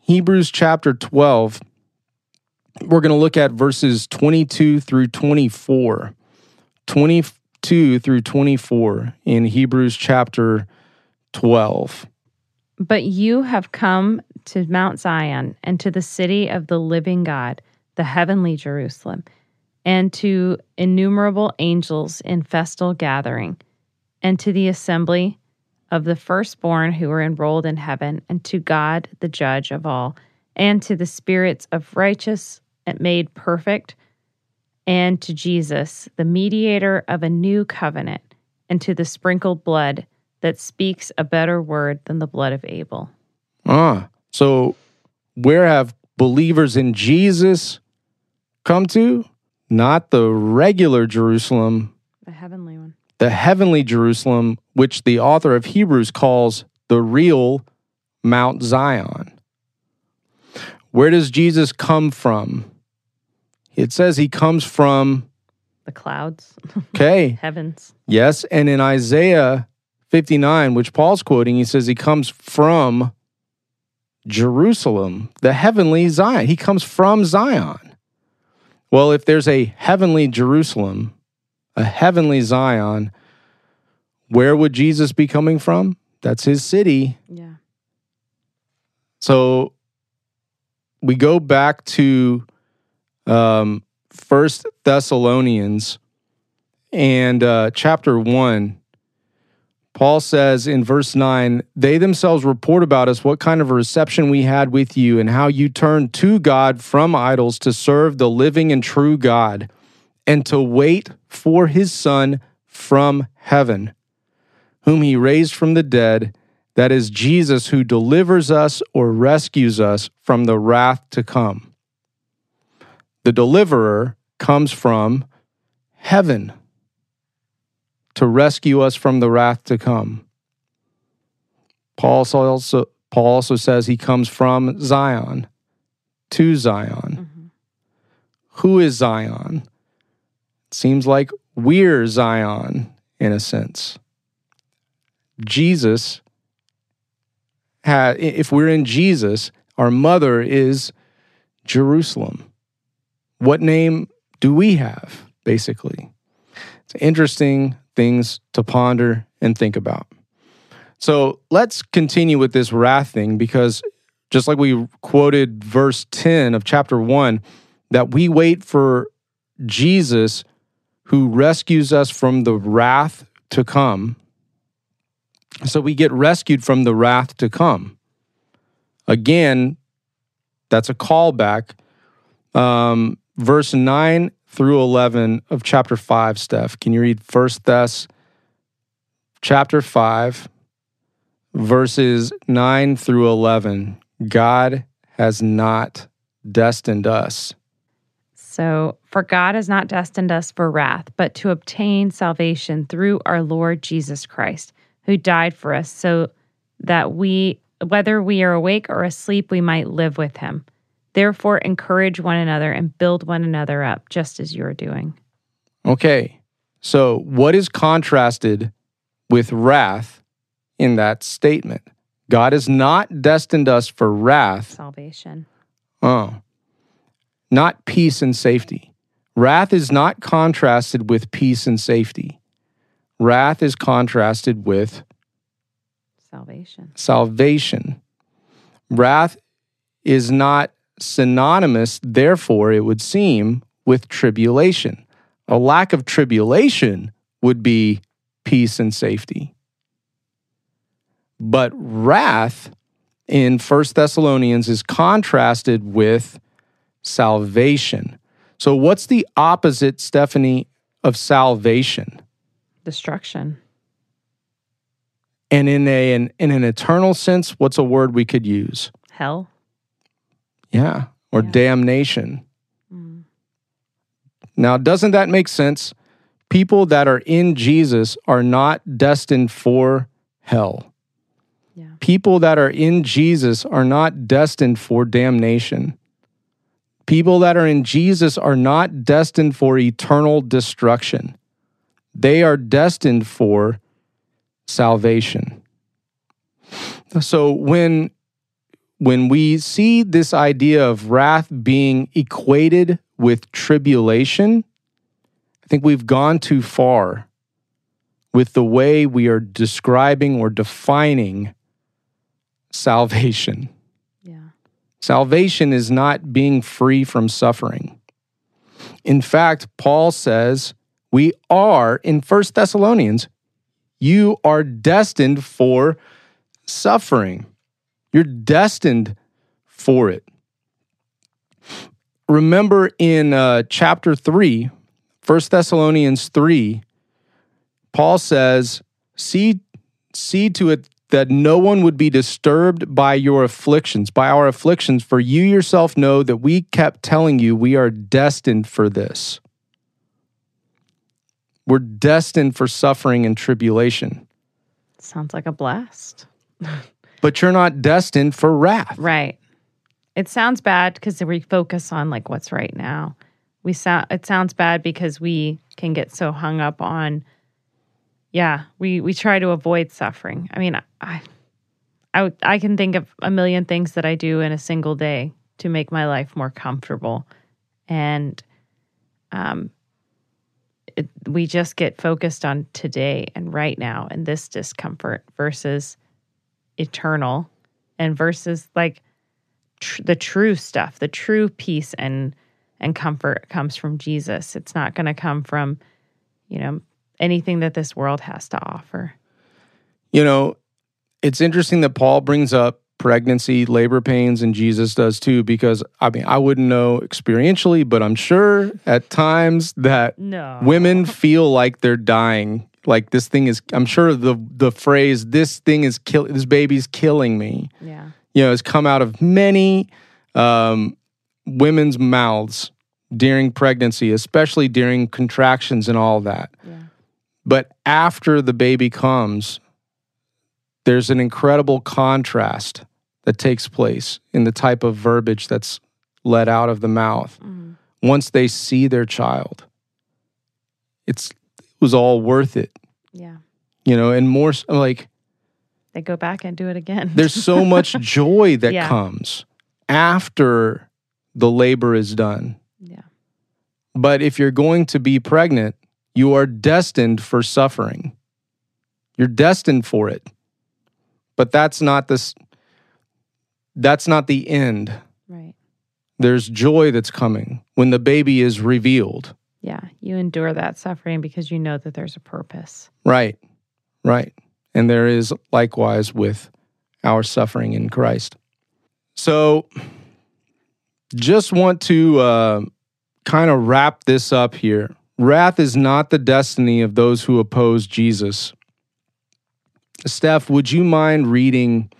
Hebrews chapter 12. We're going to look at verses 22 through 24. 22 through 24 in Hebrews chapter 12. But you have come to Mount Zion and to the city of the living God the heavenly Jerusalem, and to innumerable angels in festal gathering, and to the assembly of the firstborn who are enrolled in heaven, and to God, the judge of all, and to the spirits of righteous and made perfect, and to Jesus, the mediator of a new covenant, and to the sprinkled blood that speaks a better word than the blood of Abel. Ah, so where have believers in Jesus come to, not the regular Jerusalem, the heavenly one. The heavenly Jerusalem, which the author of Hebrews calls the real Mount Zion. Where does Jesus come from? It says he comes from the clouds. Okay. Heavens. Yes. And in Isaiah 59, which Paul's quoting, he says he comes from Jerusalem, the heavenly Zion. He comes from Zion. Well, if there's a heavenly Jerusalem, a heavenly Zion, Where would Jesus be coming from? That's his city. Yeah. So we go back to um, First Thessalonians and uh, chapter one. Paul says in verse 9, they themselves report about us what kind of a reception we had with you and how you turned to God from idols to serve the living and true God and to wait for his Son from heaven, whom he raised from the dead, that is Jesus, who delivers us or rescues us from the wrath to come. The deliverer comes from heaven to rescue us from the wrath to come. Paul also, Paul also says he comes from Zion to Zion. Mhm. Who is Zion? It seems like we're Zion in a sense. Jesus had if we're in Jesus, our mother is Jerusalem. What name do we have basically? It's interesting things to ponder and think about. So, let's continue with this wrath thing because just like we quoted verse 10 of chapter 1 that we wait for Jesus who rescues us from the wrath to come. So we get rescued from the wrath to come. Again, that's a callback. Um, verse 9 through 11 of chapter 5, Steph. Can you read First Thess chapter 5, verses 9 through 11? God has not destined us. So, for God has not destined us for wrath, but to obtain salvation through our Lord Jesus Christ, who died for us, so that we, whether we are awake or asleep, we might live with him. Therefore, encourage one another and build one another up, just as you are doing. Okay, so what is contrasted with wrath in that statement? God has not destined us for wrath. Salvation. Oh, not peace and safety. Wrath is not contrasted with peace and safety. Wrath is contrasted with Salvation. salvation. Wrath is not synonymous, therefore, it would seem, with tribulation. A lack of tribulation would be peace and safety. But wrath in First Thessalonians is contrasted with salvation. So, what's the opposite, Stephanie, of salvation? Destruction. And in a in, in an eternal sense, what's a word we could use? Hell. Yeah, or Yeah. damnation. Mm. Now, doesn't that make sense? People that are in Jesus are not destined for hell. Yeah. People that are in Jesus are not destined for damnation. People that are in Jesus are not destined for eternal destruction. They are destined for salvation. So when when we see this idea of wrath being equated with tribulation, I think we've gone too far with the way we are describing or defining salvation. Yeah. Salvation is not being free from suffering. In fact, Paul says we are in First Thessalonians, you are destined for suffering. You're destined for it. Remember in uh, chapter 3, 1 Thessalonians 3, Paul says, see, see to it that no one would be disturbed by your afflictions, by our afflictions, for you yourself know that we kept telling you we are destined for this. We're destined for suffering and tribulation, Sounds like a blast. but you're not destined for wrath. Right. It sounds bad because we focus on like what's right now. We sound it sounds bad because we can get so hung up on yeah, we we try to avoid suffering. I mean, I I I can think of a million things that I do in a single day to make my life more comfortable. And um it, we just get focused on today and right now and this discomfort versus eternal and versus like tr- the true stuff the true peace and and comfort comes from jesus it's not going to come from you know anything that this world has to offer You know, it's interesting that Paul brings up pregnancy, labor pains, and Jesus does too, because I mean, I wouldn't know experientially, but I'm sure at times that no women feel like they're dying. Like this thing is, I'm sure the the phrase "this thing is kill this baby's killing me," yeah you know, has come out of many um, women's mouths during pregnancy, especially during contractions and all that. yeah But after the baby comes, there's an incredible contrast that takes place in the type of verbiage that's let out of the mouth Mm. once they see their child. It's it was all worth it, yeah you know, and more like they go back and do it again there's so much joy that Yeah. comes after the labor is done. yeah But if you're going to be pregnant, you are destined for suffering. You're destined for it. But that's not this that's not the end. right There's joy that's coming when the baby is revealed. Yeah you endure that suffering because you know that there's a purpose Right. Right. And there is likewise with our suffering in Christ. So just want to uh, kind of wrap this up here. Wrath is not the destiny of those who oppose Jesus. Steph, would you mind reading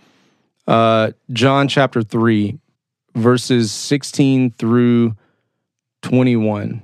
uh, John chapter 3, verses 16 through 21?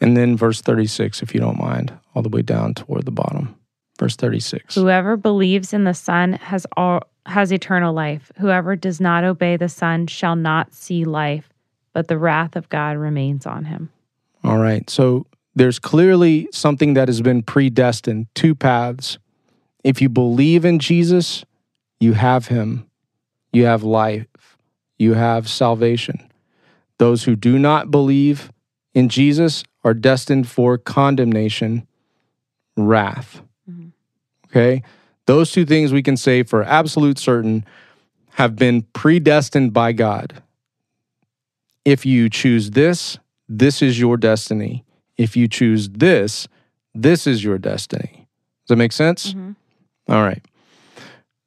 And then verse 36, if you don't mind, all the way down toward the bottom. Verse 36. Whoever believes in the Son has all has eternal life. Whoever does not obey the Son shall not see life, but the wrath of God remains on him. All right. So there's clearly something that has been predestined, two paths. If you believe in Jesus, you have him, you have life, you have salvation. Those who do not believe in Jesus are destined for condemnation, wrath. Mhm. Okay? Those two things we can say for absolute certain have been predestined by God. If you choose this, this is your destiny. If you choose this, this is your destiny. Does that make sense? Mhm. All right.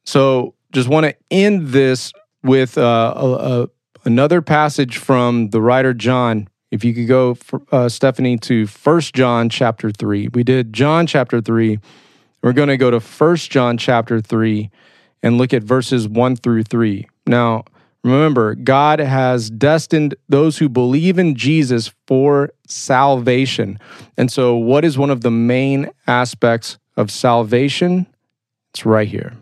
So just want to end this with uh, a, a, another passage from the writer John. If you could go, for, uh, Stephanie, to First John chapter 3. We did John chapter 3. We're going to go to First John chapter 3 and look at verses 1 through 3. Now, remember, God has destined those who believe in Jesus for salvation. And so, what is one of the main aspects of salvation? It's right here.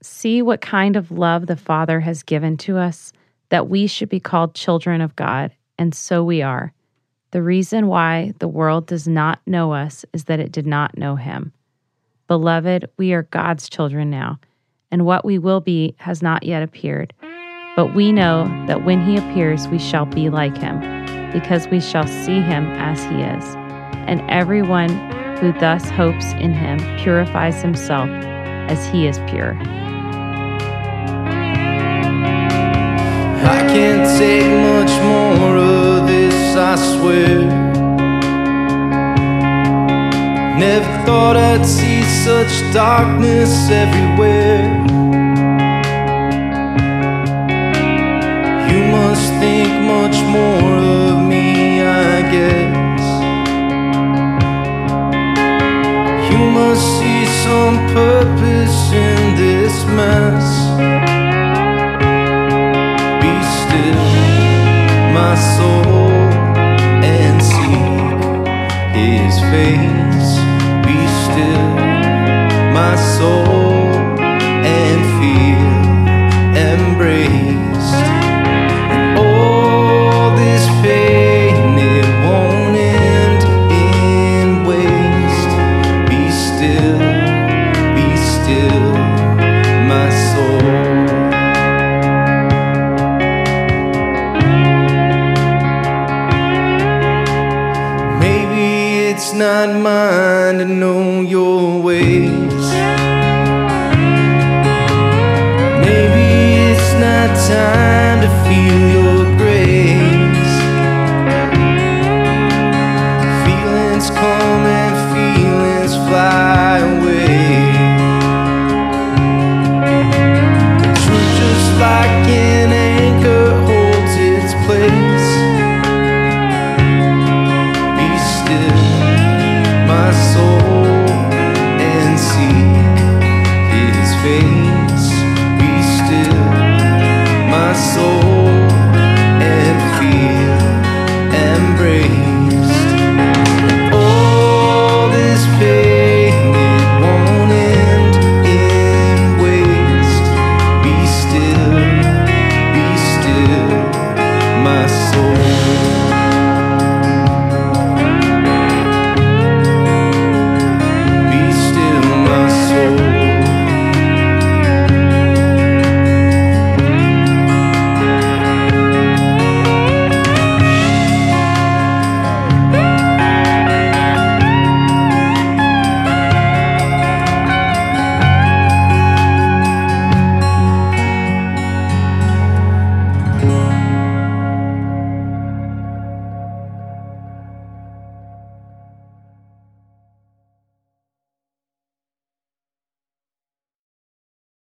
See what kind of love the Father has given to us that we should be called children of God, and so we are. The reason why the world does not know us is that it did not know him. Beloved, we are God's children now, and what we will be has not yet appeared. But we know that when he appears, we shall be like him, because we shall see him as he is. And everyone who thus hopes in him purifies himself as he is pure. I can't take much more I swear. Never thought I'd see such darkness everywhere. You must think much more of me, I guess. You must see some purpose in this mess. Be still, my soul, face. Be still, my soul,